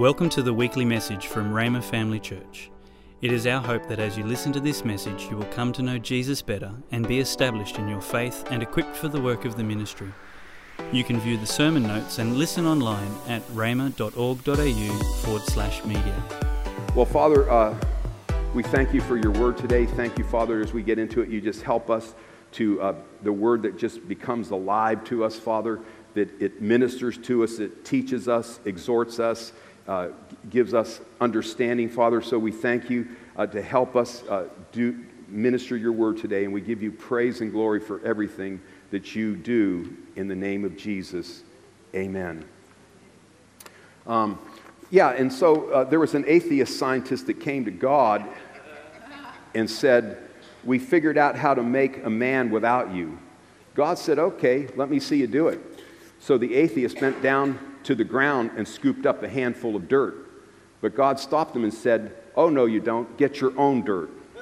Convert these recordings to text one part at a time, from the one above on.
Welcome to the weekly message from Rhema Family Church. It is our hope that as you listen to this message, you will come to know Jesus better and be established in your faith and equipped for the work of the ministry. You can view the sermon notes and listen online at rhema.org.au forward slash media. Well, Father, uh, we thank you for your word today. Thank you, Father, as we get into it, you just help us to uh, the word that just becomes alive to us, Father, that it ministers to us, it teaches us, exhorts us, uh, gives us understanding, Father. So we thank you uh, to help us uh, do minister your word today, and we give you praise and glory for everything that you do in the name of Jesus. Amen. Um, yeah, and so uh, there was an atheist scientist that came to God and said, We figured out how to make a man without you. God said, Okay, let me see you do it. So the atheist bent down to the ground and scooped up a handful of dirt. But God stopped him and said, Oh, no, you don't. Get your own dirt.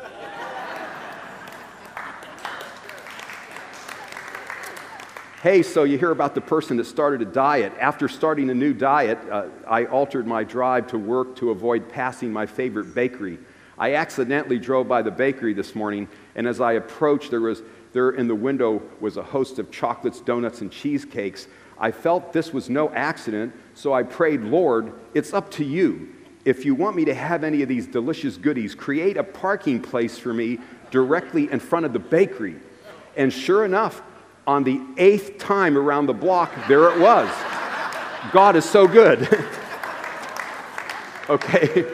Hey, so you hear about the person that started a diet. After starting a new diet, uh, I altered my drive to work to avoid passing my favorite bakery. I accidentally drove by the bakery this morning, and as I approached, there was there in the window was a host of chocolates, donuts, and cheesecakes. I felt this was no accident, so I prayed, Lord, it's up to you. If you want me to have any of these delicious goodies, create a parking place for me directly in front of the bakery. And sure enough, on the eighth time around the block, there it was. God is so good. okay.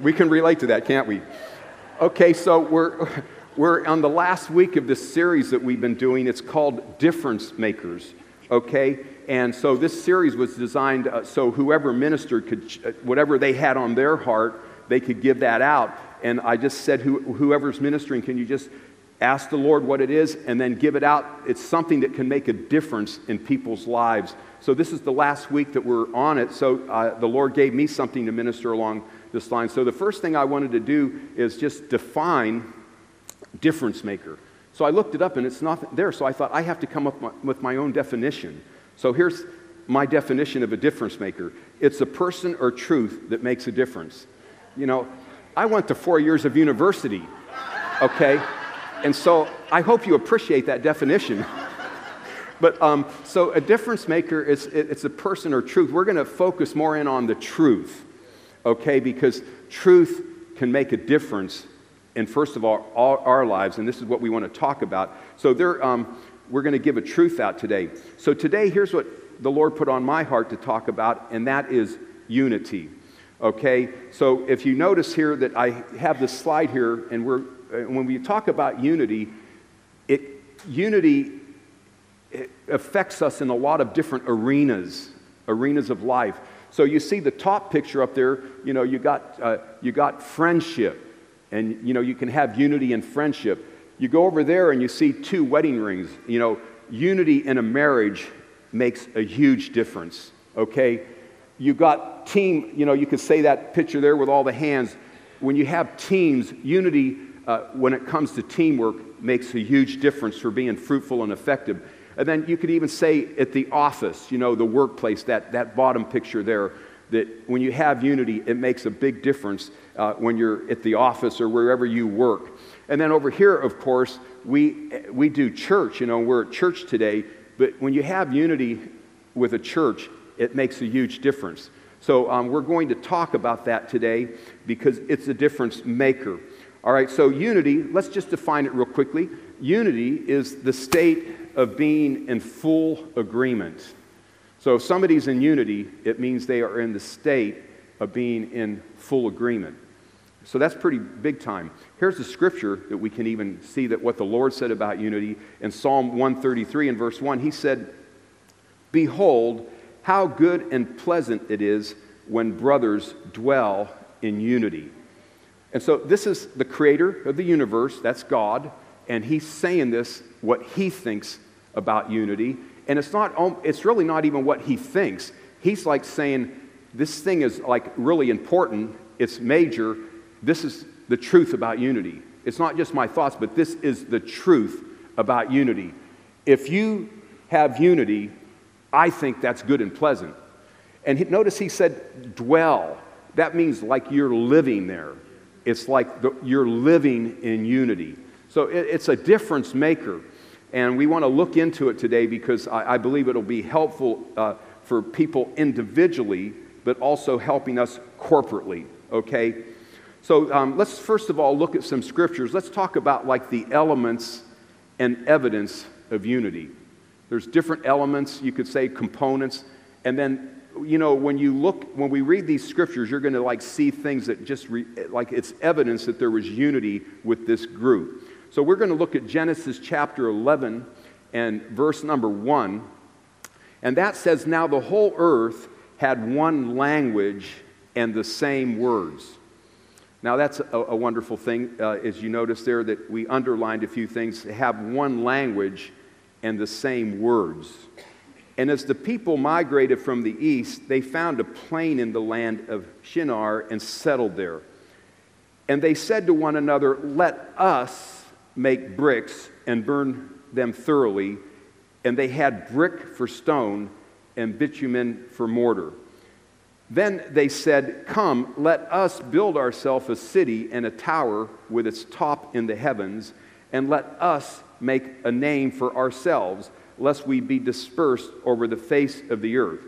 We can relate to that, can't we? Okay, so we're, we're on the last week of this series that we've been doing. It's called Difference Makers, okay? And so this series was designed uh, so whoever ministered could, uh, whatever they had on their heart, they could give that out. And I just said, Who, whoever's ministering, can you just ask the Lord what it is and then give it out. It's something that can make a difference in people's lives. So, this is the last week that we're on it. So, uh, the Lord gave me something to minister along this line. So, the first thing I wanted to do is just define difference maker. So, I looked it up and it's not there. So, I thought I have to come up with my own definition. So, here's my definition of a difference maker it's a person or truth that makes a difference. You know, I went to four years of university, okay? And so I hope you appreciate that definition. but um, so a difference maker is it's a person or truth. We're going to focus more in on the truth, okay? Because truth can make a difference in, first of all, all our lives, and this is what we want to talk about. So there, um, we're going to give a truth out today. So today, here's what the Lord put on my heart to talk about, and that is unity. Okay? So if you notice here that I have this slide here, and we're when we talk about unity, it, unity it affects us in a lot of different arenas, arenas of life. So you see the top picture up there, you know, you got, uh, you got friendship, and, you know, you can have unity and friendship. You go over there and you see two wedding rings. You know, unity in a marriage makes a huge difference, okay? You got team, you know, you could say that picture there with all the hands. When you have teams, unity uh, when it comes to teamwork, makes a huge difference for being fruitful and effective. And then you could even say at the office, you know, the workplace, that, that bottom picture there, that when you have unity, it makes a big difference uh, when you're at the office or wherever you work. And then over here, of course, we, we do church. You know, we're at church today, but when you have unity with a church, it makes a huge difference. So um, we're going to talk about that today because it's a difference maker. All right, so unity, let's just define it real quickly. Unity is the state of being in full agreement. So if somebody's in unity, it means they are in the state of being in full agreement. So that's pretty big time. Here's the scripture that we can even see that what the Lord said about unity in Psalm 133 and verse 1. He said, Behold, how good and pleasant it is when brothers dwell in unity. And so this is the creator of the universe, that's God, and he's saying this, what he thinks about unity. And it's, not, it's really not even what he thinks. He's like saying, this thing is like really important, it's major, this is the truth about unity. It's not just my thoughts, but this is the truth about unity. If you have unity, I think that's good and pleasant. And he, notice he said, dwell. That means like you're living there. It's like the, you're living in unity. So it, it's a difference maker. And we want to look into it today because I, I believe it'll be helpful uh, for people individually, but also helping us corporately, okay? So um, let's first of all look at some scriptures. Let's talk about like the elements and evidence of unity. There's different elements, you could say components, and then you know when you look when we read these scriptures you're going to like see things that just re, like it's evidence that there was unity with this group so we're going to look at genesis chapter 11 and verse number 1 and that says now the whole earth had one language and the same words now, that's a, a wonderful thing, uh, as you notice there, that we underlined a few things have one language and the same words. And as the people migrated from the east, they found a plain in the land of Shinar and settled there. And they said to one another, Let us make bricks and burn them thoroughly. And they had brick for stone and bitumen for mortar. Then they said, Come, let us build ourselves a city and a tower with its top in the heavens, and let us make a name for ourselves, lest we be dispersed over the face of the earth.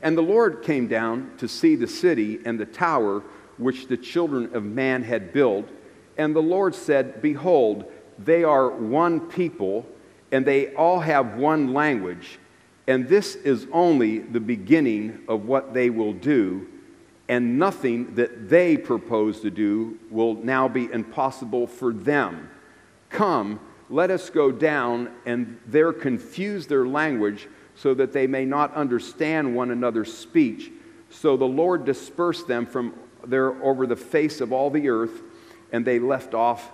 And the Lord came down to see the city and the tower which the children of man had built. And the Lord said, Behold, they are one people, and they all have one language. And this is only the beginning of what they will do, and nothing that they propose to do will now be impossible for them. Come, let us go down and there confuse their language so that they may not understand one another's speech. So the Lord dispersed them from there over the face of all the earth, and they left off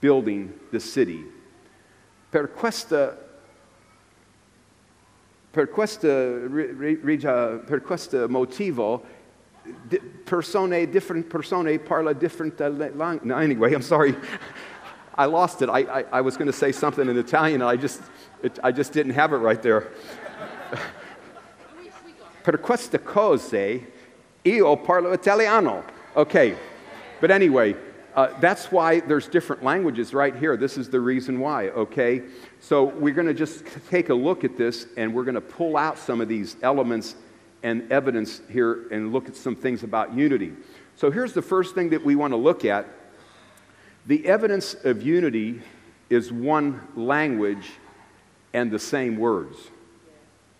building the city. Per questa per questo, uh, uh, per questo uh, motivo persone, different persone parla different language. No, anyway, I'm sorry. I lost it. I, I, I was going to say something in Italian, and I just, it, I just didn't have it right there. per queste cose io parlo italiano. Okay, but anyway, uh, that's why there's different languages right here. This is the reason why, okay? So we're going to just take a look at this and we're going to pull out some of these elements and evidence here and look at some things about unity. So here's the first thing that we want to look at the evidence of unity is one language and the same words.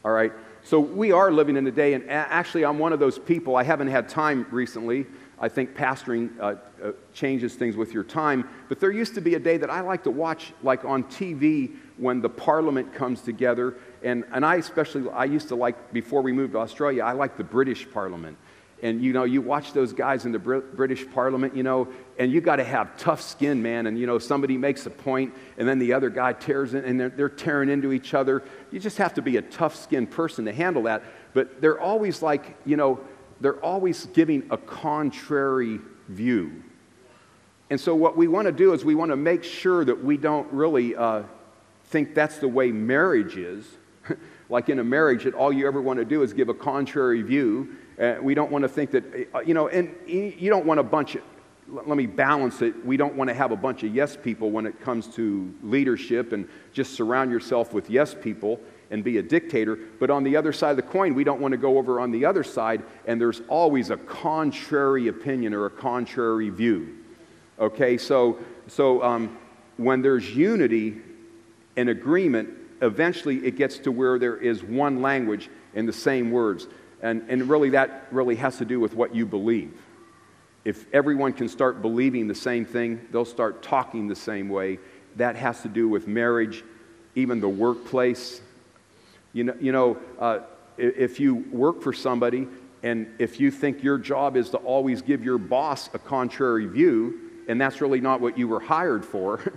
All right? So we are living in a day, and actually, I'm one of those people. I haven't had time recently I think pastoring uh, uh, changes things with your time. But there used to be a day that I like to watch, like on TV, when the parliament comes together. And, and I especially, I used to like, before we moved to Australia, I liked the British parliament. And you know, you watch those guys in the Br- British parliament, you know, and you got to have tough skin, man. And you know, somebody makes a point, and then the other guy tears in, and they're, they're tearing into each other. You just have to be a tough skinned person to handle that. But they're always like, you know, they're always giving a contrary view. And so, what we want to do is we want to make sure that we don't really uh, think that's the way marriage is. like in a marriage, that all you ever want to do is give a contrary view. Uh, we don't want to think that, uh, you know, and you don't want a bunch of, let me balance it. We don't want to have a bunch of yes people when it comes to leadership and just surround yourself with yes people and be a dictator. But on the other side of the coin, we don't want to go over on the other side, and there's always a contrary opinion or a contrary view. Okay, so, so um, when there's unity and agreement, eventually it gets to where there is one language and the same words. And, and really, that really has to do with what you believe. If everyone can start believing the same thing, they'll start talking the same way. That has to do with marriage, even the workplace, you know, you know uh, if you work for somebody and if you think your job is to always give your boss a contrary view, and that's really not what you were hired for,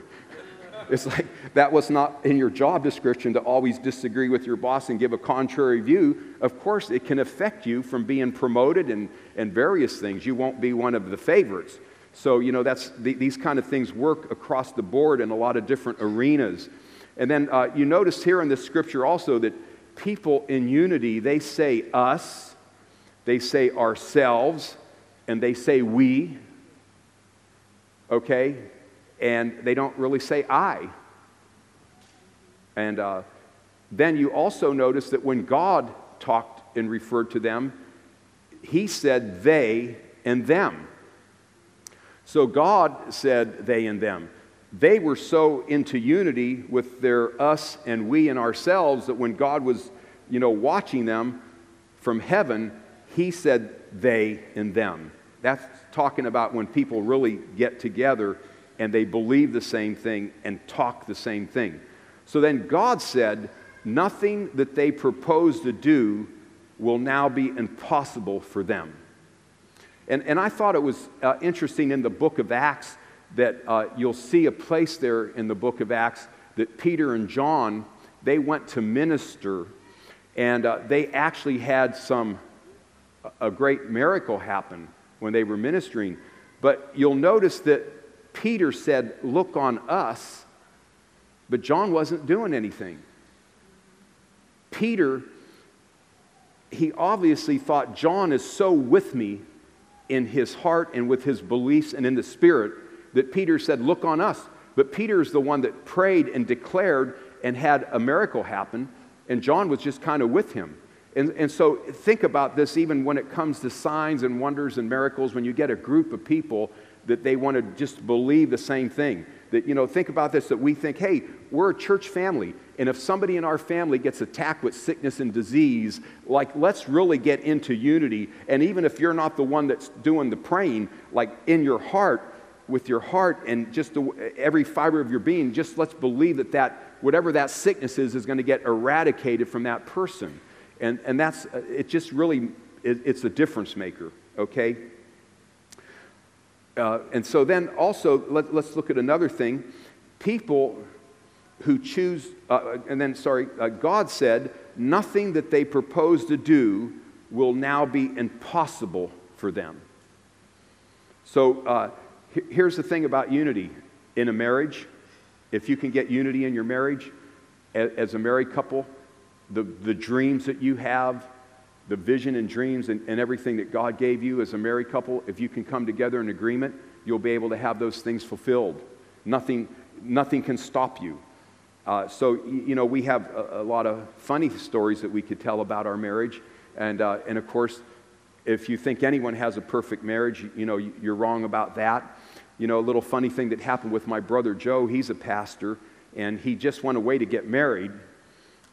it's like that was not in your job description to always disagree with your boss and give a contrary view. Of course, it can affect you from being promoted and, and various things. You won't be one of the favorites. So, you know, that's, the, these kind of things work across the board in a lot of different arenas. And then uh, you notice here in this scripture also that people in unity, they say us, they say ourselves, and they say we. Okay? And they don't really say I. And uh, then you also notice that when God talked and referred to them, he said they and them. So God said they and them. They were so into unity with their us and we and ourselves that when God was, you know, watching them from heaven, he said they and them. That's talking about when people really get together and they believe the same thing and talk the same thing. So then God said, Nothing that they propose to do will now be impossible for them. And, and I thought it was uh, interesting in the book of Acts that uh, you'll see a place there in the book of Acts that Peter and John, they went to minister and uh, they actually had some, a great miracle happen when they were ministering. But you'll notice that Peter said, Look on us, but John wasn't doing anything. Peter, he obviously thought, John is so with me in his heart and with his beliefs and in the spirit that Peter said, Look on us. But Peter is the one that prayed and declared and had a miracle happen, and John was just kind of with him. And, and so think about this even when it comes to signs and wonders and miracles, when you get a group of people that they want to just believe the same thing. That, you know, think about this that we think, hey, we're a church family. And if somebody in our family gets attacked with sickness and disease, like, let's really get into unity. And even if you're not the one that's doing the praying, like in your heart, with your heart and just the, every fiber of your being, just let's believe that, that whatever that sickness is, is going to get eradicated from that person. And, and that's, it just really, it, it's a difference maker, okay? Uh, and so then also, let, us look at another thing. People who choose, uh, and then, sorry, uh, God said, nothing that they propose to do will now be impossible for them. So uh, here's the thing about unity in a marriage. If you can get unity in your marriage, as a married couple, the, the dreams that you have, the vision and dreams and, and everything that God gave you as a married couple, if you can come together in agreement, you'll be able to have those things fulfilled. Nothing, nothing can stop you. Uh, so, you know, we have a, a, lot of funny stories that we could tell about our marriage. And, uh, and of course, if you think anyone has a perfect marriage, you know, you're wrong about that. You know, a little funny thing that happened with my brother Joe, he's a pastor, and he just went away to get married.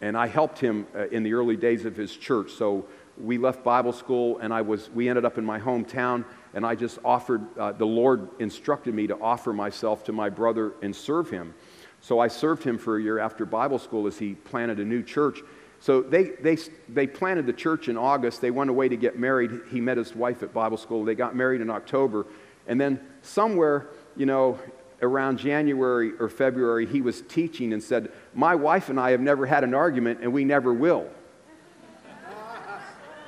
And I helped him uh, in the early days of his church. So we left Bible school, and I was, we ended up in my hometown, and I just offered, uh, the Lord instructed me to offer myself to my brother and serve him. So I served him for a year after Bible school as he planted a new church. So they, they, they planted the church in August. They went away to get married. He met his wife at Bible school. They got married in October. And then somewhere, you know, around January or February, he was teaching and said, My wife and I have never had an argument, and we never will.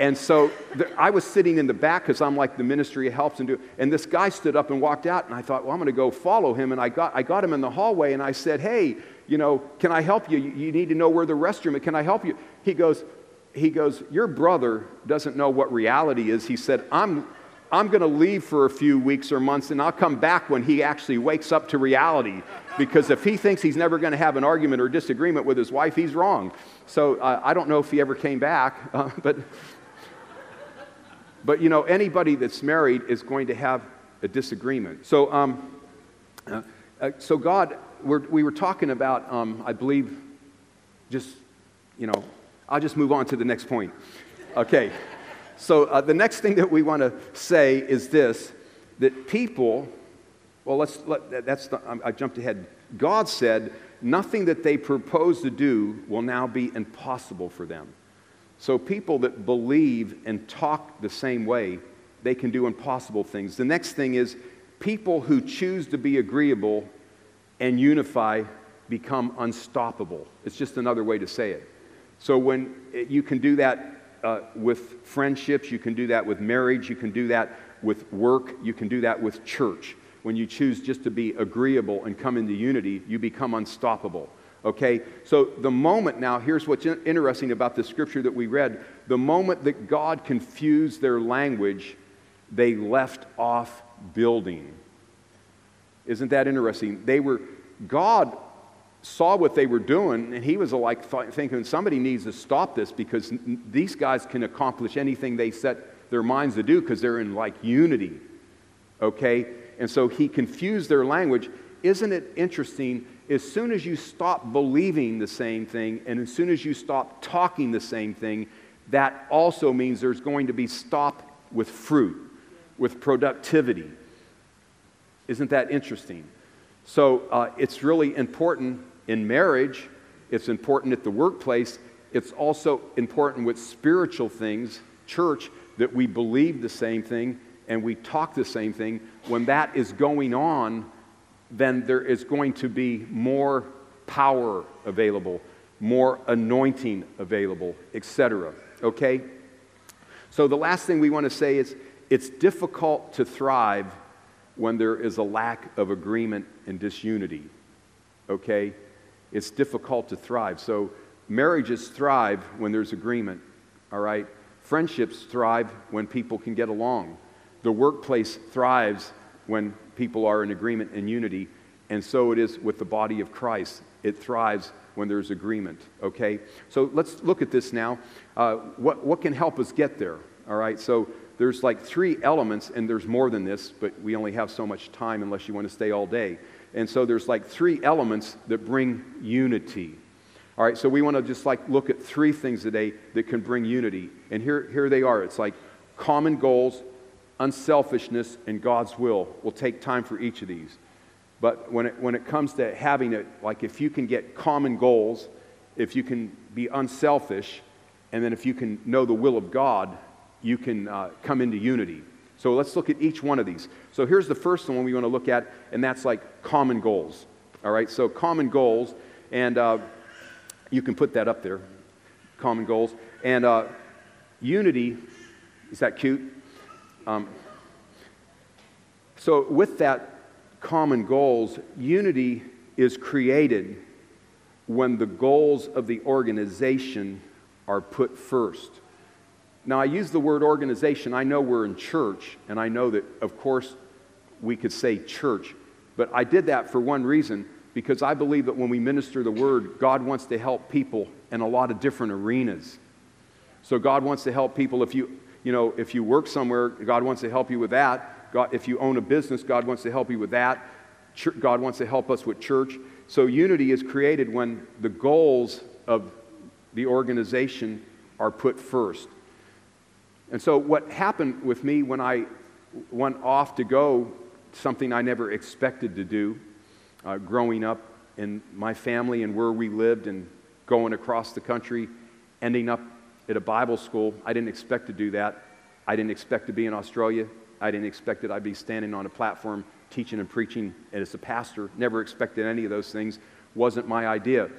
And so the, I was sitting in the back because I'm like the ministry helps and do. And this guy stood up and walked out, and I thought, well, I'm going to go follow him. And I got, I got him in the hallway, and I said, hey, you know, can I help you? you? You need to know where the restroom is. Can I help you? He goes, he goes, your brother doesn't know what reality is. He said, I'm, I'm going to leave for a few weeks or months, and I'll come back when he actually wakes up to reality. Because if he thinks he's never going to have an argument or disagreement with his wife, he's wrong. So uh, I don't know if he ever came back, uh, but. But you know, anybody that's married is going to have a disagreement. So, um, uh, uh, so God, we're, we were talking about, um, I believe, just, you know, I'll just move on to the next point. Okay. So uh, the next thing that we want to say is this that people, well, let's, let, that's the, I jumped ahead. God said, nothing that they propose to do will now be impossible for them. So, people that believe and talk the same way, they can do impossible things. The next thing is people who choose to be agreeable and unify become unstoppable. It's just another way to say it. So, when you can do that uh, with friendships, you can do that with marriage, you can do that with work, you can do that with church. When you choose just to be agreeable and come into unity, you become unstoppable. Okay? So the moment now, here's what's interesting about the scripture that we read. The moment that God confused their language, they left off building. Isn't that interesting? They were, God saw what they were doing, and he was like thinking, somebody needs to stop this because these guys can accomplish anything they set their minds to do because they're in like unity. Okay? And so he confused their language. Isn't it interesting? As soon as you stop believing the same thing, and as soon as you stop talking the same thing, that also means there's going to be stop with fruit, with productivity. Isn't that interesting? So uh, it's really important in marriage, it's important at the workplace, it's also important with spiritual things, church, that we believe the same thing and we talk the same thing. When that is going on, then there is going to be more power available, more anointing available, etc. Okay? So the last thing we want to say is it's difficult to thrive when there is a lack of agreement and disunity. Okay? It's difficult to thrive. So marriages thrive when there's agreement, all right? Friendships thrive when people can get along. The workplace thrives when people are in agreement and unity, and so it is with the body of Christ. It thrives when there's agreement, okay? So let's look at this now. Uh, what, what can help us get there, all right? So there's like three elements, and there's more than this, but we only have so much time unless you want to stay all day. And so there's like three elements that bring unity. All right, so we want to just like look at three things today that can bring unity. And here, here they are. It's like common goals, unselfishness, and God's will. We'll take time for each of these. But when it, when it comes to having it, like if you can get common goals, if you can be unselfish, and then if you can know the will of God, you can uh, come into unity. So let's look at each one of these. So here's the first one we want to look at, and that's like common goals. All right, so common goals, and uh, you can put that up there common goals. And uh, unity, is that cute? Um, so, with that common goals, unity is created when the goals of the organization are put first. Now, I use the word organization. I know we're in church, and I know that, of course, we could say church, but I did that for one reason because I believe that when we minister the word, God wants to help people in a lot of different arenas. So, God wants to help people if you, you know, if you work somewhere, God wants to help you with that. God, if you own a business, God wants to help you with that. God wants to help us with church. So, unity is created when the goals of the organization are put first. And so, what happened with me when I went off to go, something I never expected to do, uh, growing up in my family and where we lived and going across the country, ending up at a Bible school. I didn't expect to do that. I didn't expect to be in Australia. I didn't expect that I'd be standing on a platform teaching and preaching as a pastor. Never expected any of those things. Wasn't my idea.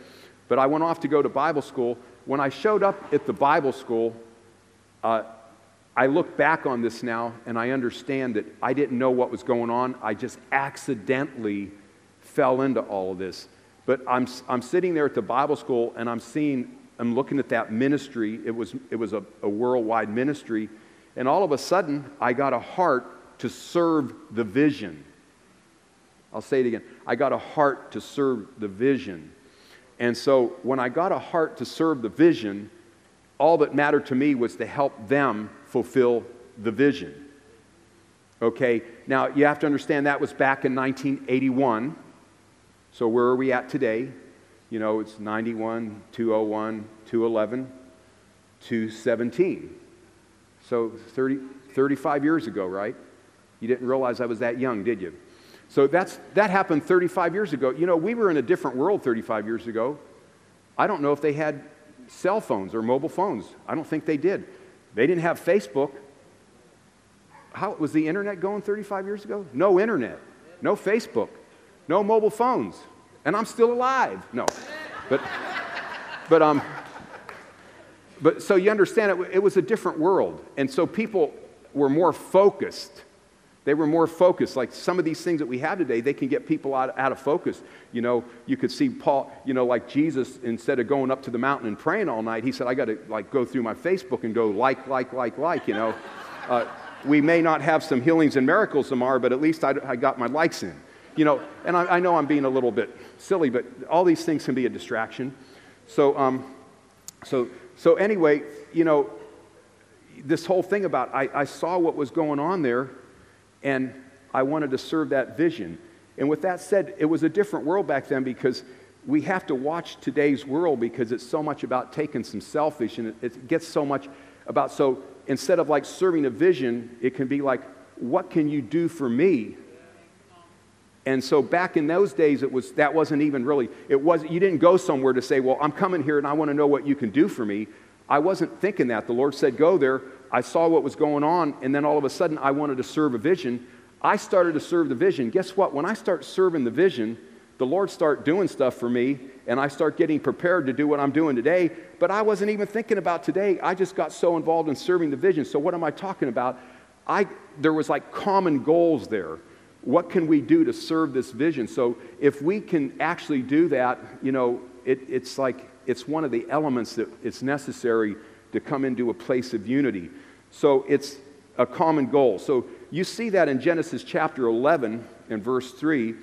But I went off to go to Bible school. When I showed up at the Bible school, uh, I look back on this now and I understand that I didn't know what was going on. I just accidentally fell into all of this. But I'm, I'm sitting there at the Bible school and I'm seeing, I'm looking at that ministry. It was, it was a, a worldwide ministry. And all of a sudden, I got a heart to serve the vision. I'll say it again. I got a heart to serve the vision. And so when I got a heart to serve the vision, all that mattered to me was to help them fulfill the vision. Okay, now you have to understand that was back in 1981. So where are we at today? You know, it's 91, 201, 211, 217. So 30, 35 years ago, right? You didn't realize I was that young, did you? So that's, that happened 35 years ago. You know, we were in a different world 35 years ago. I don't know if they had cell phones or mobile phones. I don't think they did. They didn't have Facebook. How was the internet going 35 years ago? No internet, no Facebook, no mobile phones, and I'm still alive. No, but but um, but so you understand it. It was a different world, and so people were more focused. They were more focused. Like some of these things that we have today, they can get people out, out of focus. You know, you could see Paul, you know, like Jesus, instead of going up to the mountain and praying all night, he said, I got to like go through my Facebook and go like, like, like, like, you know. Uh, we may not have some healings and miracles tomorrow, but at least I, I got my likes in. You know, and I, I, know I'm being a little bit silly, but all these things can be a distraction. So, um, so, so anyway, you know, this whole thing about I, I saw what was going on there and I wanted to serve that vision. And with that said, it was a different world back then because we have to watch today's world because it's so much about taking some selfish and it, it gets so much about so instead of like serving a vision, it can be like, what can you do for me? And so back in those days, it was that wasn't even really it was you didn't go somewhere to say, well, I'm coming here and I want to know what you can do for me. I wasn't thinking that. The Lord said, go there. I saw what was going on, and then all of a sudden I wanted to serve a vision. I started to serve the vision. Guess what? When I start serving the vision, the Lord start doing stuff for me, and I start getting prepared to do what I'm doing today. But I wasn't even thinking about today. I just got so involved in serving the vision. So what am I talking about? I there was like common goals there. What can we do to serve this vision? So if we can actually do that, you know, it, it's like it's one of the elements that it's necessary to come into a place of unity. So it's a common goal. So you see that in Genesis chapter 11 and verse 3.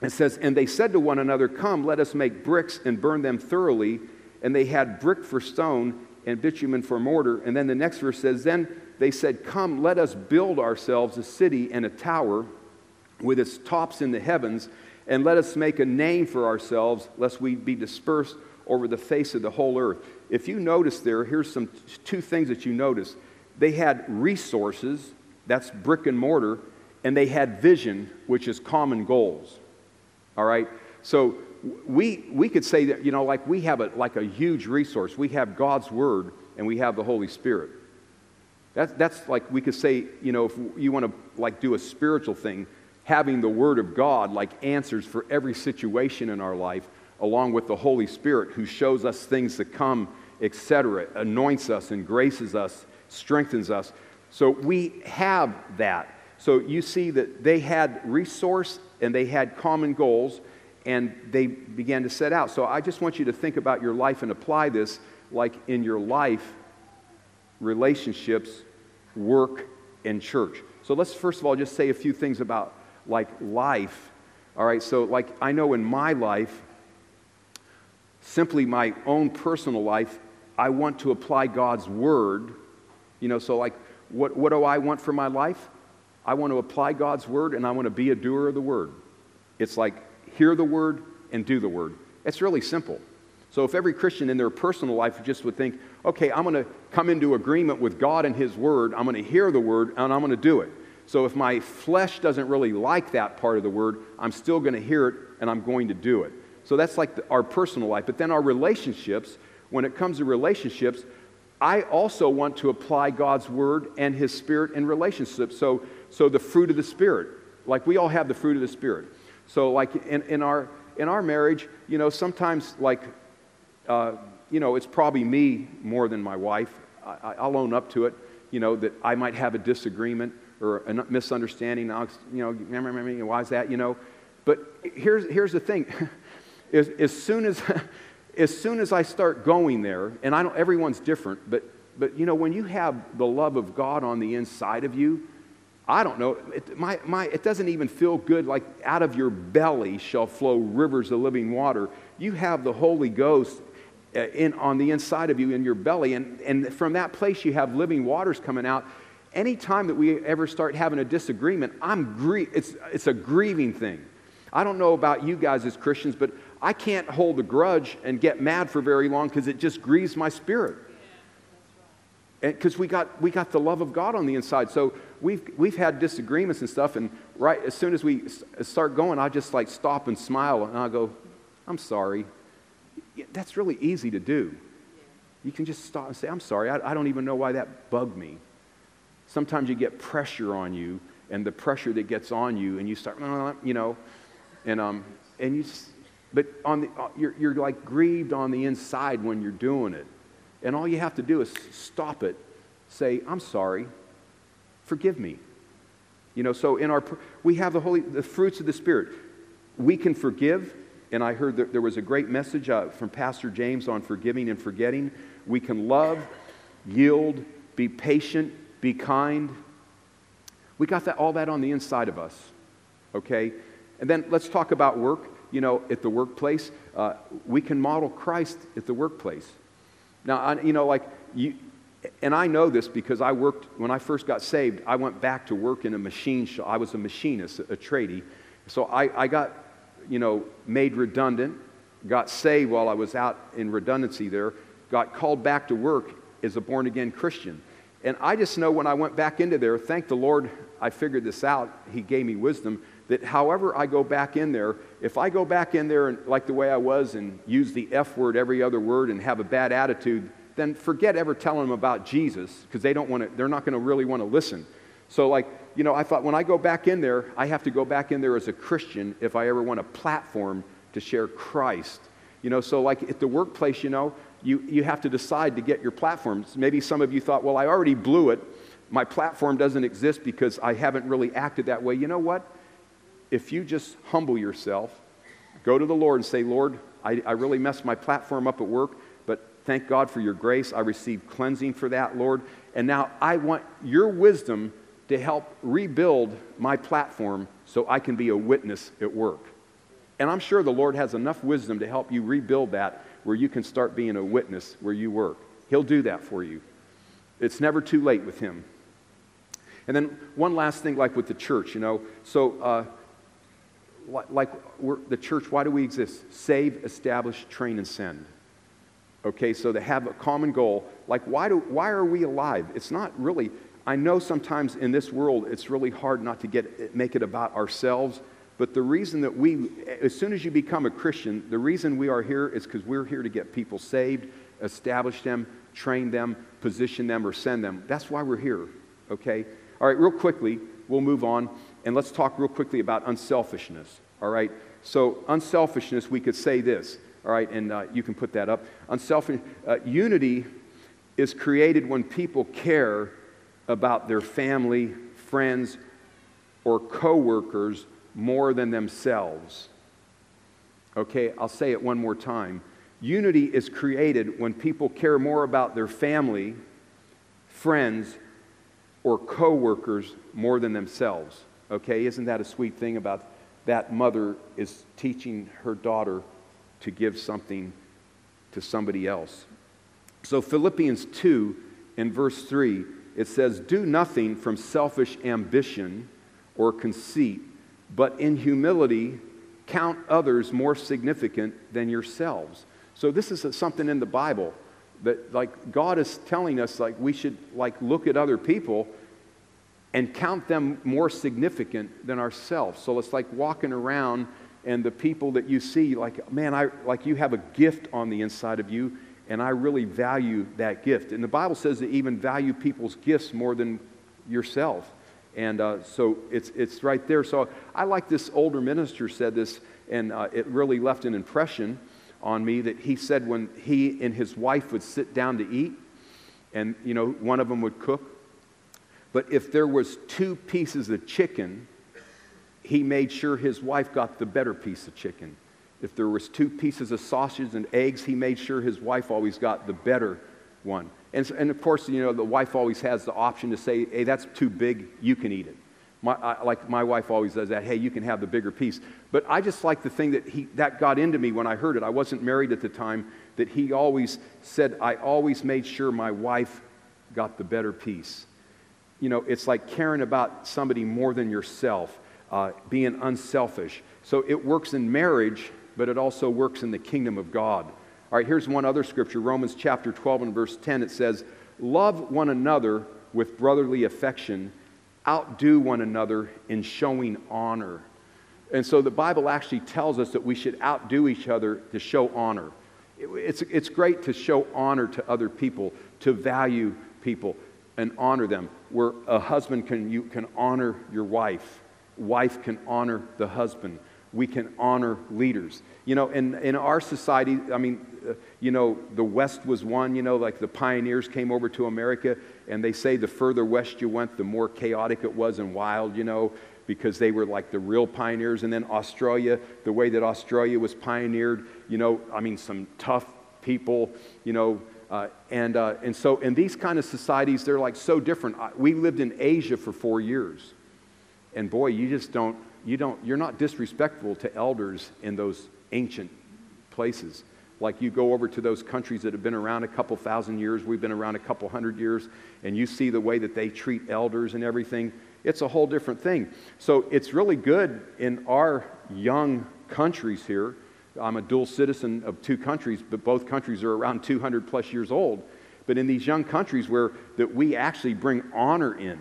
It says, And they said to one another, Come, let us make bricks and burn them thoroughly. And they had brick for stone and bitumen for mortar. And then the next verse says, Then they said, Come, let us build ourselves a city and a tower with its tops in the heavens, and let us make a name for ourselves, lest we be dispersed over the face of the whole earth. If you notice there, here's some two things that you notice. They had resources, that's brick and mortar, and they had vision, which is common goals. All right? So we, we could say that, you know, like we have a, like a huge resource. We have God's Word and we have the Holy Spirit. That, that's like we could say, you know, if you want to like do a spiritual thing, having the Word of God like answers for every situation in our life, along with the Holy Spirit who shows us things to come, etc., anoints us and graces us strengthens us. So we have that. So you see that they had resource and they had common goals and they began to set out. So I just want you to think about your life and apply this like in your life, relationships, work, and church. So let's first of all just say a few things about like life. All right, so like I know in my life, simply my own personal life, I want to apply God's word you know, so like, what, what do I want for my life? I want to apply God's word and I want to be a doer of the word. It's like, hear the word and do the word. It's really simple. So if every Christian in their personal life just would think, okay, I'm going to come into agreement with God and His word, I'm going to hear the word, and I'm going to do it. So if my flesh doesn't really like that part of the word, I'm still going to hear it and I'm going to do it. So that's like the, our personal life. But then our relationships, when it comes to relationships, I also want to apply God's word and his spirit in relationships. So, so the fruit of the spirit, like we all have the fruit of the spirit. So, like in, in, our, in our marriage, you know, sometimes, like, uh, you know, it's probably me more than my wife. I, I'll own up to it, you know, that I might have a disagreement or a misunderstanding. You know, why is that, you know? But here's, here's the thing. as, as soon as as soon as I start going there, and I know everyone's different, but, but you know, when you have the love of God on the inside of you, I don't know, it, my, my, it doesn't even feel good like out of your belly shall flow rivers of living water. You have the Holy Ghost uh, in, on the inside of you in your belly, and, and from that place you have living waters coming out. Anytime that we ever start having a disagreement, I'm it's, it's a grieving thing. I don't know about you guys as Christians, but I can't hold a grudge and get mad for very long because it just grieves my spirit. Because we got, we got the love of God on the inside. So we've, we've had disagreements and stuff, and right as soon as we start going, I just like stop and smile, and I go, I'm sorry. That's really easy to do. You can just stop and say, I'm sorry. I, I don't even know why that bugged me. Sometimes you get pressure on you, and the pressure that gets on you, and you start, you know, and, um, and you but on the, uh, you're, you're like grieved on the inside when you're doing it. And all you have to do is stop it, say, I'm sorry, forgive me. You know, so in our, we have the holy, the fruits of the Spirit. We can forgive, and I heard that there was a great message uh, from Pastor James on forgiving and forgetting. We can love, yield, be patient, be kind. We got that, all that on the inside of us, okay? And then let's talk about work. You know, at the workplace, uh, we can model Christ at the workplace. Now, I, you know, like you, and I know this because I worked, when I first got saved, I went back to work in a machine shop. I was a machinist, a tradie. So I, I got, you know, made redundant, got saved while I was out in redundancy there, got called back to work as a born again Christian. And I just know when I went back into there, thank the Lord I figured this out. He gave me wisdom that however I go back in there, if I go back in there and, like the way I was and use the F word every other word and have a bad attitude, then forget ever telling them about Jesus because they don't want to, they're not going to really want to listen. So, like, you know, I thought when I go back in there, I have to go back in there as a Christian if I ever want a platform to share Christ. You know, so like at the workplace, you know, you, you have to decide to get your platforms. Maybe some of you thought, well, I already blew it. My platform doesn't exist because I haven't really acted that way. You know what? If you just humble yourself, go to the Lord and say, Lord, I, I really messed my platform up at work. But thank God for your grace. I received cleansing for that, Lord. And now I want your wisdom to help rebuild my platform so I can be a witness at work. And I'm sure the Lord has enough wisdom to help you rebuild that where you can start being a witness where you work. He'll do that for you. It's never too late with Him. And then one last thing, like with the church, you know. So, uh, like the church, why do we exist? Save, establish, train, and send. Okay, so to have a common goal, like why, do, why are we alive? It's not really, I know sometimes in this world it's really hard not to get, make it about ourselves, but the reason that we, as soon as you become a Christian, the reason we are here is because we're here to get people saved, establish them, train them, position them, or send them. That's why we're here, okay? All right, real quickly, we'll move on, and let's talk real quickly about unselfishness, all right? So, unselfishness, we could say this all right, and uh, you can put that up. Unselfish uh, unity is created when people care about their family, friends, or coworkers more than themselves. Okay, I'll say it one more time. Unity is created when people care more about their family, friends, or coworkers more than themselves. Okay, isn't that a sweet thing about that mother is teaching her daughter to give something to somebody else. So, Philippians 2 in verse 3, it says, Do nothing from selfish ambition or conceit, but in humility count others more significant than yourselves. So, this is something in the Bible that, like, God is telling us, like, we should, like, look at other people and count them more significant than ourselves. So, it's like walking around and the people that you see like man i like you have a gift on the inside of you and i really value that gift and the bible says to even value people's gifts more than yourself and uh, so it's, it's right there so i like this older minister said this and uh, it really left an impression on me that he said when he and his wife would sit down to eat and you know one of them would cook but if there was two pieces of chicken he made sure his wife got the better piece of chicken. If there was two pieces of sausage and eggs, he made sure his wife always got the better one. And, and of course, you know, the wife always has the option to say, hey, that's too big, you can eat it. My, I, like my wife always does that, hey, you can have the bigger piece. But I just like the thing that he, that got into me when I heard it. I wasn't married at the time, that he always said, I always made sure my wife got the better piece. You know, it's like caring about somebody more than yourself uh, being unselfish. So it works in marriage, but it also works in the kingdom of God. All right, here's one other scripture Romans chapter 12 and verse 10. It says, Love one another with brotherly affection, outdo one another in showing honor. And so the Bible actually tells us that we should outdo each other to show honor. It's, it's great to show honor to other people, to value people and honor them. Where a husband can, you can honor your wife wife can honor the husband, we can honor leaders. You know, in, in our society, I mean, uh, you know, the West was won, you know, like the pioneers came over to America, and they say the further west you went, the more chaotic it was and wild, you know, because they were like the real pioneers. And then Australia, the way that Australia was pioneered, you know, I mean, some tough people, you know, uh, and, uh, and so in these kind of societies, they're like so different. We lived in Asia for four years. And boy, you just don't, you don't, you're not disrespectful to elders in those ancient places. Like you go over to those countries that have been around a couple thousand years, we've been around a couple hundred years, and you see the way that they treat elders and everything. It's a whole different thing. So it's really good in our young countries here. I'm a dual citizen of two countries, but both countries are around 200 plus years old. But in these young countries where that we actually bring honor in,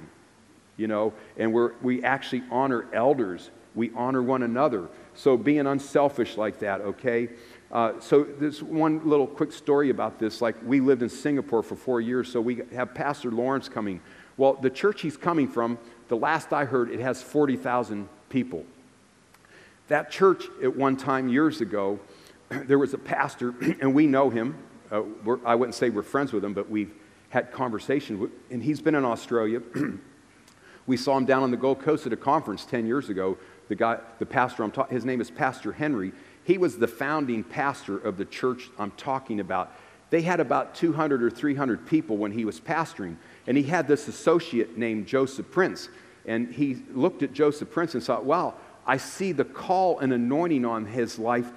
you know, and we we actually honor elders, we honor one another. So being unselfish like that, okay? Uh, so there's one little quick story about this. Like we lived in Singapore for four years, so we have Pastor Lawrence coming. Well, the church he's coming from, the last I heard, it has 40,000 people. That church at one time years ago, there was a pastor, and we know him. Uh, I wouldn't say we're friends with him, but we've had conversations. and he's been in Australia. we saw him down on the Gold Coast at a conference 10 years ago the guy, the pastor I'm talking, his name is Pastor Henry. He was the founding pastor of the church I'm talking about. They had about 200 or 300 people when he was pastoring, and he had this associate named Joseph Prince. And he looked at Joseph Prince and thought, wow, I see the call and anointing on his life.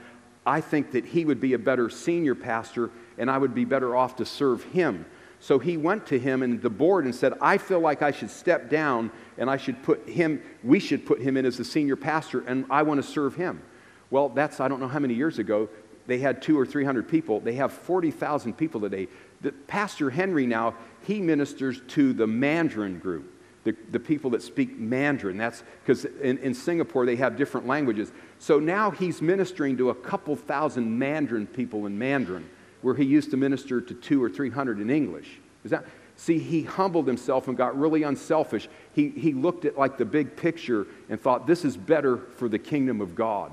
I think that he would be a better senior pastor, and I would be better off to serve him. So he went to him and the board and said, I feel like I should step down and I should put him, we should put him in as the senior pastor, and I want to serve him. Well, that's, I don't know how many years ago, they had two or three hundred people. They have 40,000 people today. The, Pastor Henry now, he ministers to the Mandarin group, the, the people that speak Mandarin. That's because in, in Singapore they have different languages. So now he's ministering to a couple thousand Mandarin people in Mandarin where he used to minister to two or three hundred in English. Is that? See, he humbled himself and got really unselfish. He, he looked at like the big picture and thought, this is better for the kingdom of God.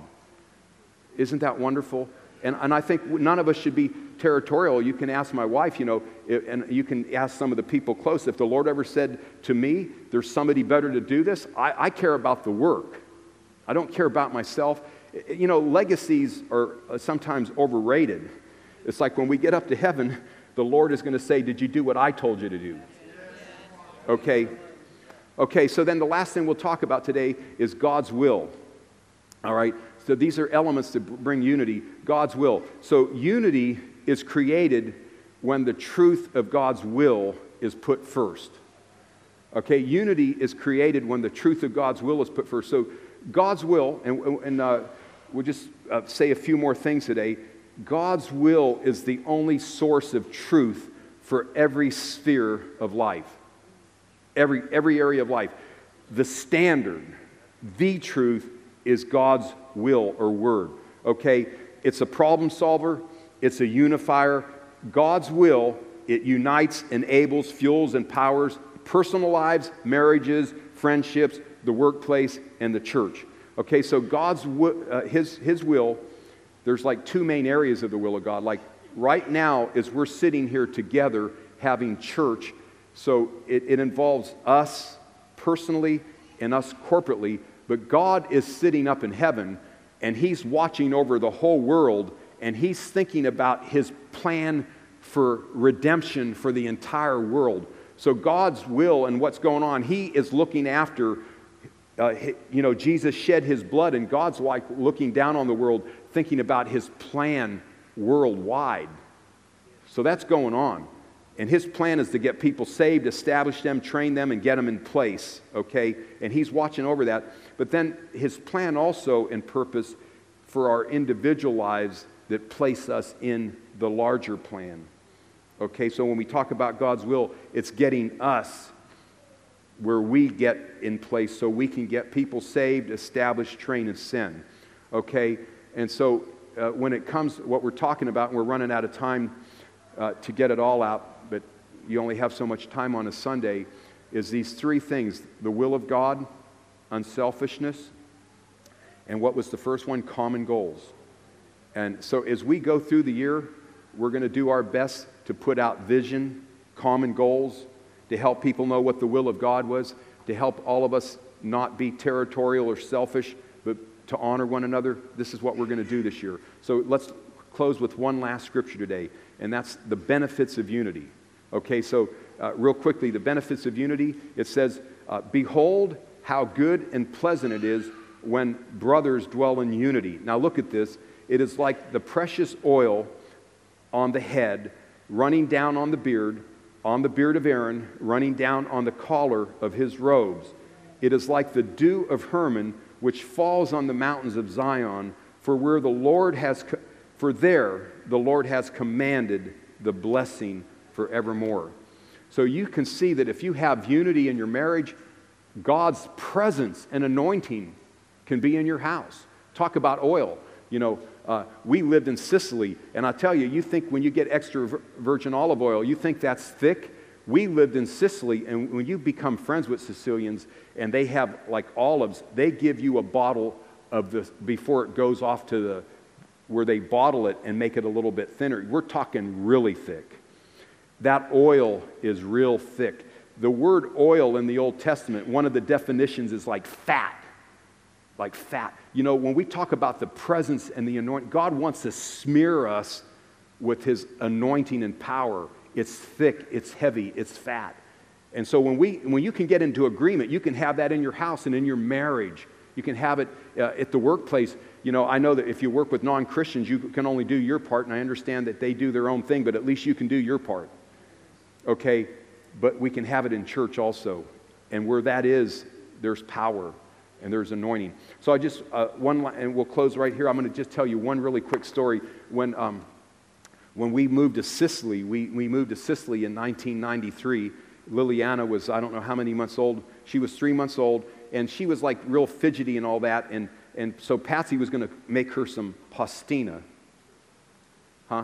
Isn't that wonderful? And, and I think none of us should be territorial. You can ask my wife, you know, and you can ask some of the people close. If the Lord ever said to me, there's somebody better to do this, I, I care about the work. I don't care about myself. You know, legacies are uh, sometimes overrated. It's like when we get up to heaven, the Lord is going to say, Did you do what I told you to do? Okay? Okay, so then the last thing we'll talk about today is God's will. All right? So these are elements to bring unity. God's will. So unity is created when the truth of God's will is put first. Okay, unity is created when the truth of God's will is put first. So God's will, and, and uh, we'll just uh, say a few more things today. God's will is the only source of truth for every sphere of life, every, every area of life. The standard, the truth, is God's will or word. Okay? It's a problem solver, it's a unifier. God's will, it unites, enables, fuels, and powers personal lives, marriages, friendships, the workplace, and the church. Okay, so God's uh, his, his will there's like two main areas of the will of God. Like right now, as we're sitting here together having church, so it, it involves us personally and us corporately, but God is sitting up in heaven and He's watching over the whole world and He's thinking about His plan for redemption for the entire world. So, God's will and what's going on, He is looking after. Uh, you know, Jesus shed his blood, and God's like looking down on the world, thinking about his plan worldwide. So that's going on. And his plan is to get people saved, establish them, train them, and get them in place, okay? And he's watching over that. But then his plan also and purpose for our individual lives that place us in the larger plan. Okay, so when we talk about God's will, it's getting us where we get in place so we can get people saved, established, trained, and sin. Okay, and so uh, when it comes, what we're talking about, and we're running out of time uh, to get it all out, but you only have so much time on a Sunday, is these three things the will of God, unselfishness, And what was the first one? Common goals. And so as we go through the year, we're going to do our best to put out vision, common goals, to help people know what the will of God was, to help all of us not be territorial or selfish, but to honor one another. This is what we're going to do this year. So let's close with one last scripture today, and that's the benefits of unity. Okay, so uh, real quickly, the benefits of unity it says, uh, Behold how good and pleasant it is when brothers dwell in unity. Now look at this. It is like the precious oil on the head, running down on the beard, on the beard of Aaron, running down on the collar of his robes. It is like the dew of Hermon, which falls on the mountains of Zion, for where the Lord has, for there the Lord has commanded the blessing forevermore. So you can see that if you have unity in your marriage, God's presence and anointing can be in your house. Talk about oil. You know, uh, we lived in Sicily, and I tell you, you think when you get extra virgin olive oil, you think that's thick. We lived in Sicily, and when you become friends with Sicilians and they have like olives, they give you a bottle of the before it goes off to the where they bottle it and make it a little bit thinner. We're talking really thick. That oil is real thick. The word oil in the Old Testament, one of the definitions is like fat like fat. You know, when we talk about the presence and the anointing, God wants to smear us with his anointing and power. It's thick, it's heavy, it's fat. And so when, we, when you can get into agreement, you can have that in your house and in your marriage. You can have it uh, at the workplace. You know, I know that if you work with non Christians, you can only do your part, and I understand that they do their own thing, but at least you can do your part. Okay? But we can have it in church also. And where that is, there's power and there's anointing. So I just, uh, one, and we'll close right here. I'm going to just tell you one really quick story. When, um, when we moved to Sicily, we, we moved to Sicily in 1993. Liliana was, I don't know how many months old. She was three months old, and she was like real fidgety and all that. And, and so Patsy was going to make her some pastina. Huh?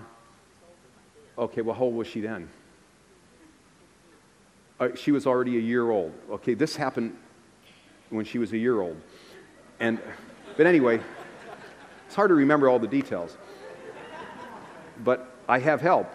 Okay, well, how old was she then? Uh, she was already a year old. Okay, this happened when she was a year old. And, but anyway, it's hard to remember all the details. But I have help.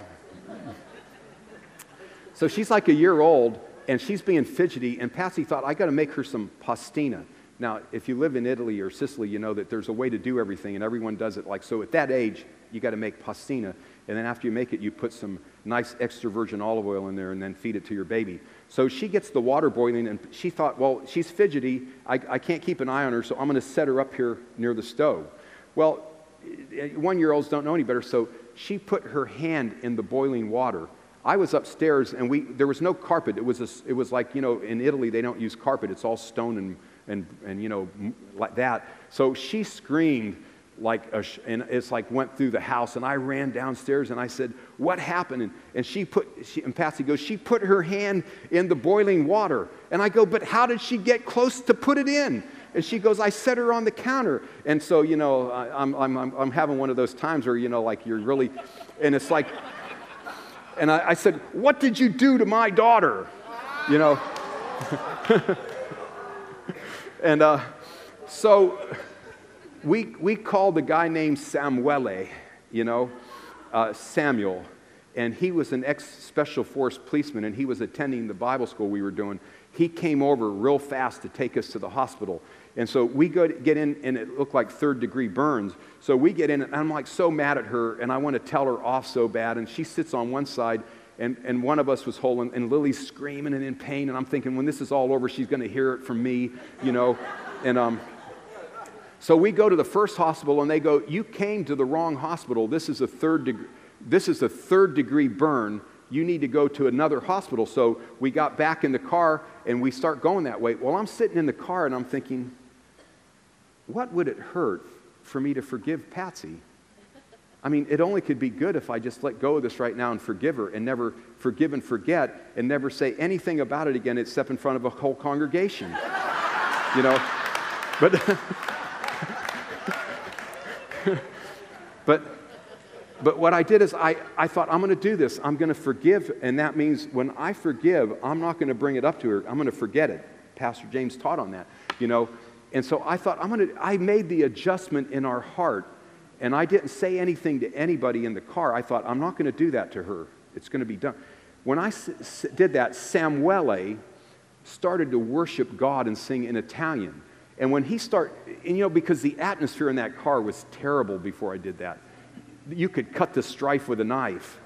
So she's like a year old, and she's being fidgety, and Patsy thought, I got to make her some pastina. Now, if you live in Italy or Sicily, you know that there's a way to do everything, and everyone does it like so. At that age, you got to make pastina, and then after you make it, you put some nice extra virgin olive oil in there, and then feed it to your baby. So she gets the water boiling, and she thought, well, she's fidgety. I, I can't keep an eye on her, so I'm going to set her up here near the stove. Well, eh, one year olds don't know any better, so she put her hand in the boiling water. I was upstairs, and we, there was no carpet. It was, a, it was like, you know, in Italy, they don't use carpet, it's all stone and, and, and you know, like that. So she screamed like a, and it's like went through the house and i ran downstairs and i said what happened? And, and she put she, and patsy goes she put her hand in the boiling water. And i go but how did she get close to put it in? And she goes i set her on the counter. And so you know I, I'm, I'm, I'm having one of those times where you know like you're really and it's like and I, I said what did you do to my daughter? You know? And uh, so we, we called a guy named Samuele, you know, uh, Samuel, and he was an ex special force policeman and he was attending the Bible school we were doing. He came over real fast to take us to the hospital. And so we go get in, and it looked like third degree burns. So we get in, and I'm like so mad at her, and I want to tell her off so bad. And she sits on one side, and, and one of us was holding, and Lily's screaming and in pain. And I'm thinking, when this is all over, she's going to hear it from me, you know. and um, so we go to the first hospital and they go, You came to the wrong hospital. This is a third, deg- this is a third degree burn. You need to go to another hospital. So we got back in the car and we start going that way. Well, I'm sitting in the car and I'm thinking, What would it hurt for me to forgive Patsy? I mean, it only could be good if I just let go of this right now and forgive her and never forgive and forget and never say anything about it again except in front of a whole congregation. you know? But. but, but what I did is I, I thought, I'm going to do this. I'm going to forgive. And that means when I forgive, I'm not going to bring it up to her. I'm going to forget it. Pastor James taught on that, you know. And so I thought, I'm going to, I made the adjustment in our heart. And I didn't say anything to anybody in the car. I thought, I'm not going to do that to her. It's going to be done. When I did that, Samuele started to worship God and sing in Italian. And when he started, you know, because the atmosphere in that car was terrible before I did that. You could cut the strife with a knife.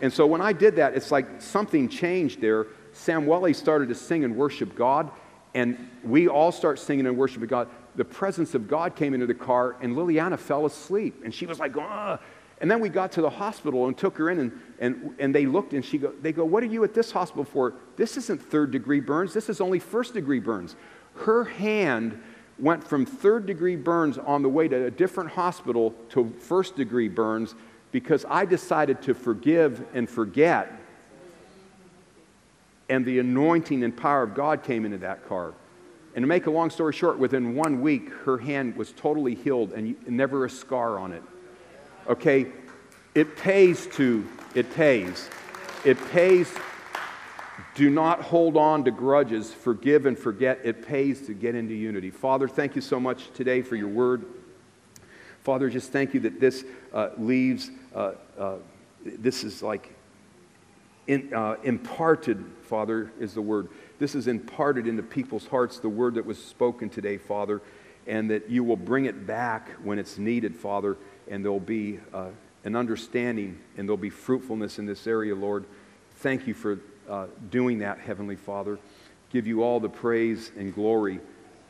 And so when I did that, it's like something changed there. Sam Samuele started to sing and worship God, and we all start singing and worshiping God. The presence of God came into the car, and Liliana fell asleep, and she was like, ah. And then we got to the hospital and took her in, and, and, and they looked, and she go, they go, What are you at this hospital for? This isn't third degree burns, this is only first degree burns. Her hand went from third degree burns on the way to a different hospital to first degree burns because I decided to forgive and forget. And the anointing and power of God came into that car. And to make a long story short, within one week, her hand was totally healed and never a scar on it. Okay? It pays to, it pays. It pays. Do not hold on to grudges. Forgive and forget. It pays to get into unity. Father, thank you so much today for your word. Father, just thank you that this uh, leaves, uh, uh, this is like in, uh, imparted, Father, is the word. This is imparted into people's hearts, the word that was spoken today, Father, and that you will bring it back when it's needed, Father, and there'll be uh, an understanding and there'll be fruitfulness in this area, Lord. Thank you for uh, doing that, Heavenly Father. Give you all the praise and glory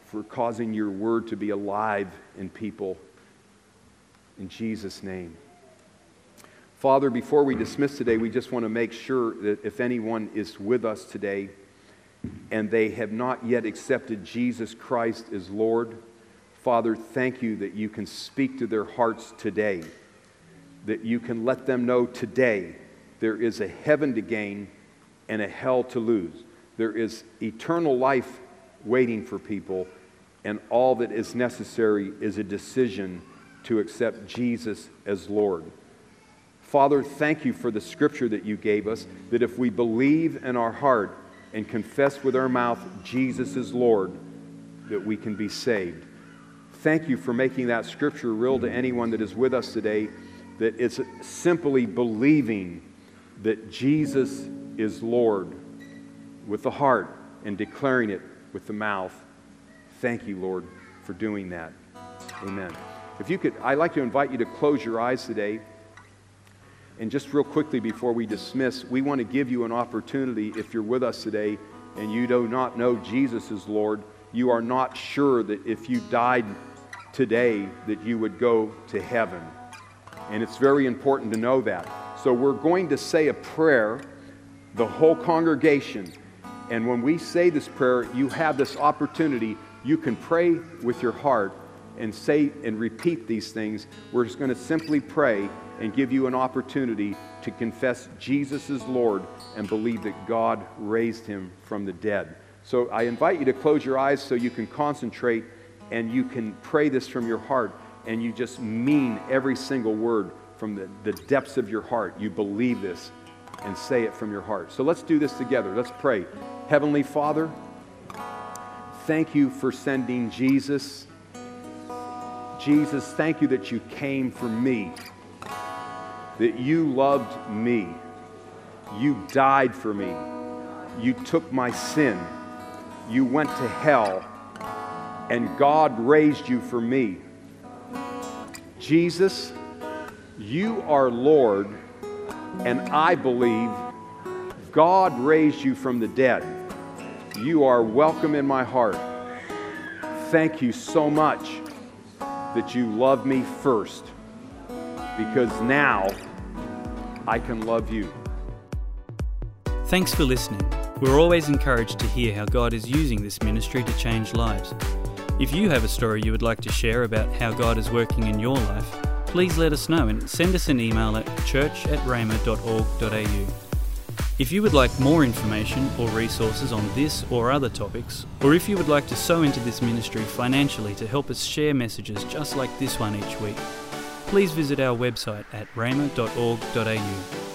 for causing your word to be alive in people. In Jesus' name. Father, before we dismiss today, we just want to make sure that if anyone is with us today and they have not yet accepted Jesus Christ as Lord, Father, thank you that you can speak to their hearts today, that you can let them know today there is a heaven to gain and a hell to lose. There is eternal life waiting for people, and all that is necessary is a decision to accept Jesus as Lord. Father, thank you for the scripture that you gave us that if we believe in our heart and confess with our mouth Jesus is Lord, that we can be saved. Thank you for making that scripture real to anyone that is with us today, that it's simply believing that Jesus is Lord with the heart and declaring it with the mouth. Thank you, Lord, for doing that. Amen. If you could, I'd like to invite you to close your eyes today. And just real quickly before we dismiss, we want to give you an opportunity if you're with us today and you do not know Jesus is Lord, you are not sure that if you died today that you would go to heaven. And it's very important to know that. So we're going to say a prayer, the whole congregation. And when we say this prayer, you have this opportunity. You can pray with your heart and say and repeat these things. We're just going to simply pray and give you an opportunity to confess Jesus is Lord and believe that God raised him from the dead. So I invite you to close your eyes so you can concentrate and you can pray this from your heart and you just mean every single word from the, the depths of your heart. You believe this and say it from your heart. So let's do this together. Let's pray. Heavenly Father, thank you for sending Jesus. Jesus, thank you that you came for me that you loved me. You died for me. You took my sin. You went to hell. And God raised you for me. Jesus, you are Lord, and I believe God raised you from the dead. You are welcome in my heart. Thank you so much that you love me first because now I can love you. Thanks for listening. We're always encouraged to hear how God is using this ministry to change lives. If you have a story you would like to share about how God is working in your life, please let us know and send us an email at church at rhema.org.au. If you would like more information or resources on this or other topics, or if you would like to sow into this ministry financially to help us share messages just like this one each week, please visit our website at rhema.org.au.